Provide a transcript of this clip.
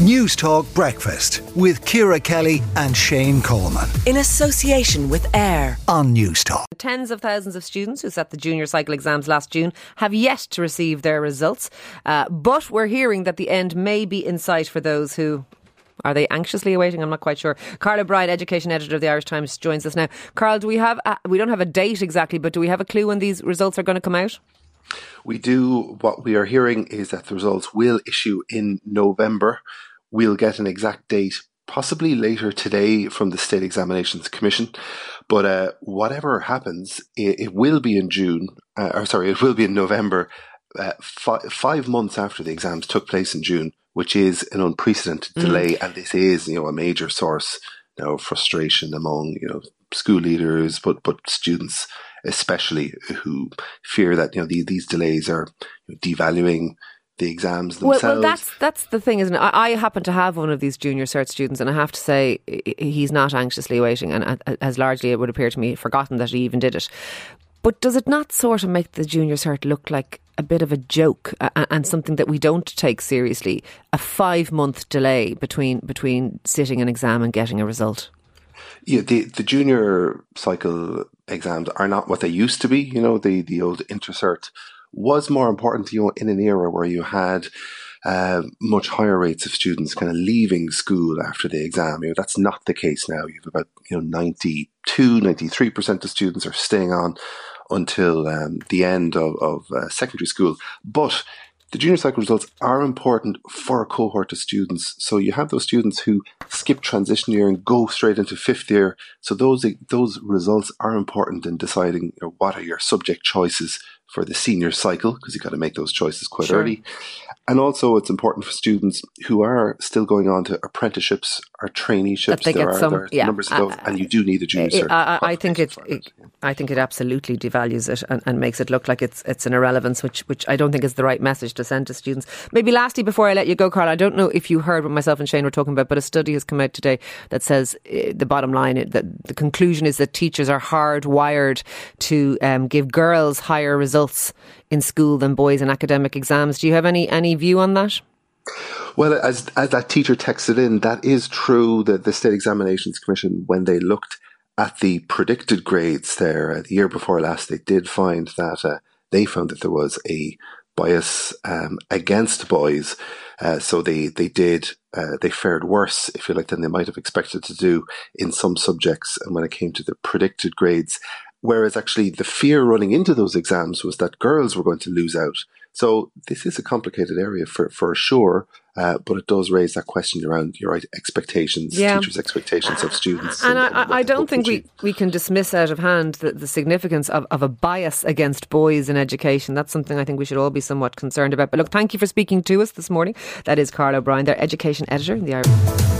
News Talk Breakfast with Ciara Kelly and Shane Coleman. In association with AIR on News Talk. Tens of thousands of students who sat the junior cycle exams last June have yet to receive their results. Uh, but we're hearing that the end may be in sight for those who are they anxiously awaiting? I'm not quite sure. Carl O'Brien, education editor of the Irish Times, joins us now. Carl, do we have? A, we don't have a date exactly, but do we have a clue when these results are going to come out? We do. What we are hearing is that the results will issue in November. We'll get an exact date possibly later today from the State Examinations Commission. But uh, whatever happens, it, it, will be in June, uh, or sorry, it will be in November, uh, fi- five months after the exams took place in June, which is an unprecedented mm. delay, and this is you know a major source you frustration among you know school leaders, but but students especially who fear that you know these, these delays are devaluing the exams themselves. Well, well, that's that's the thing, isn't it? I, I, happen to have one of these junior cert students, and I have to say he's not anxiously waiting, and has largely, it would appear to me, forgotten that he even did it. But does it not sort of make the junior cert look like a bit of a joke and something that we don't take seriously? A five month delay between between sitting an exam and getting a result. Yeah, the the junior cycle exams are not what they used to be. You know, the the old intercert was more important to you in an era where you had uh, much higher rates of students kind of leaving school after the exam. You know, that's not the case now. You have about you know 92, 93 percent of students are staying on until um, the end of, of uh, secondary school. But the junior cycle results are important for a cohort of students. So you have those students who skip transition year and go straight into fifth year. So those those results are important in deciding what are your subject choices for the senior cycle because you've got to make those choices quite sure. early. And also, it's important for students who are still going on to apprenticeships or traineeships. There are, some, there are yeah. numbers of those, uh, and you do need a junior. I, I, I think it, it, I think it absolutely devalues it and, and, makes it look like it's it's an irrelevance, which which I don't think is the right message to send to students. Maybe lastly, before I let you go, Carl, I don't know if you heard what myself and Shane were talking about, but a study has come out today that says uh, the bottom line, that the conclusion is that teachers are hardwired to um, give girls higher results in school than boys in academic exams. Do you have any any view on that? Well, as as that teacher texted in, that is true. That the State Examinations Commission, when they looked at the predicted grades there uh, the year before last, they did find that uh, they found that there was a bias um, against boys. Uh, so they they did uh, they fared worse, if you like, than they might have expected to do in some subjects. And when it came to the predicted grades, Whereas actually the fear running into those exams was that girls were going to lose out. So this is a complicated area for, for sure, uh, but it does raise that question around your right expectations, yeah. teachers' expectations of students. And, and, and I, I don't think we, we can dismiss out of hand the, the significance of, of a bias against boys in education. That's something I think we should all be somewhat concerned about. But look, thank you for speaking to us this morning. That is Carl O'Brien, their education editor in the Irish.